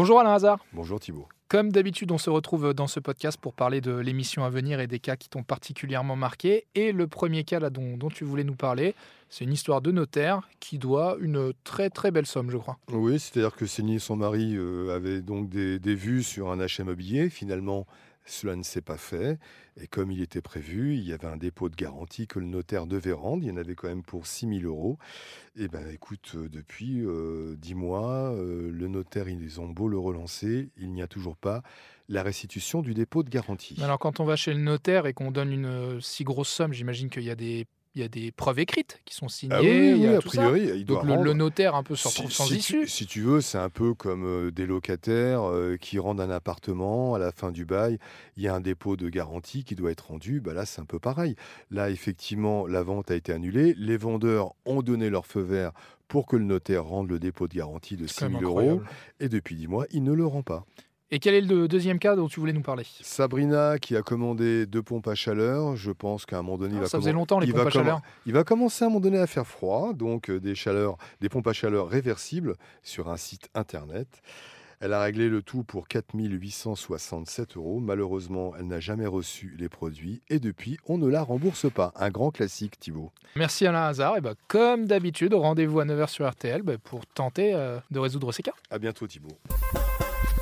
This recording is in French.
Bonjour Alain Hazard. Bonjour Thibault. Comme d'habitude, on se retrouve dans ce podcast pour parler de l'émission à venir et des cas qui t'ont particulièrement marqué. Et le premier cas là, dont, tu voulais nous parler, c'est une histoire de notaire qui doit une très très belle somme, je crois. Oui, c'est-à-dire que Céline, son mari, euh, avait donc des, des, vues sur un achat immobilier. Finalement, cela ne s'est pas fait. Et comme il était prévu, il y avait un dépôt de garantie que le notaire devait rendre. Il y en avait quand même pour 6 000 euros. Et ben écoute, euh, depuis euh, 10 mois, euh, le notaire, ils ont beau le relancer, il n'y a toujours pas la restitution du dépôt de garantie. Alors quand on va chez le notaire et qu'on donne une euh, si grosse somme, j'imagine qu'il y a des il y a des preuves écrites qui sont signées. Ah oui, il y a oui, a priori, ça. il doit Donc le, rendre. le notaire un peu se Si- retrouve sans si issue. Tu, si tu veux, c'est un peu comme euh, des locataires euh, qui rendent un appartement à la fin du bail. Il y a un dépôt de garantie qui doit être rendu. Bah là, c'est un peu pareil. Là, effectivement, la vente a été annulée. Les vendeurs ont donné leur feu vert pour que le notaire rende le dépôt de garantie de C'est 6 quand même 000 euros. Et depuis 10 mois, il ne le rend pas. Et quel est le deuxième cas dont tu voulais nous parler? Sabrina, qui a commandé deux pompes à chaleur, je pense qu'à un moment donné, il Ah, va Ça faisait longtemps les il pompes va à chaleur. Il va commencer à un moment donné à faire froid, donc euh, des, chaleurs, des pompes à chaleur réversibles sur un site internet. Elle a réglé le tout pour 4 867 euros. Malheureusement, elle n'a jamais reçu les produits et depuis, on ne la rembourse pas. Un grand classique, Thibaut. Merci Alain Hazard. Et ben, comme d'habitude, rendez-vous à 9h sur RTL ben, pour tenter euh, de résoudre ces cas. À bientôt, Thibaut.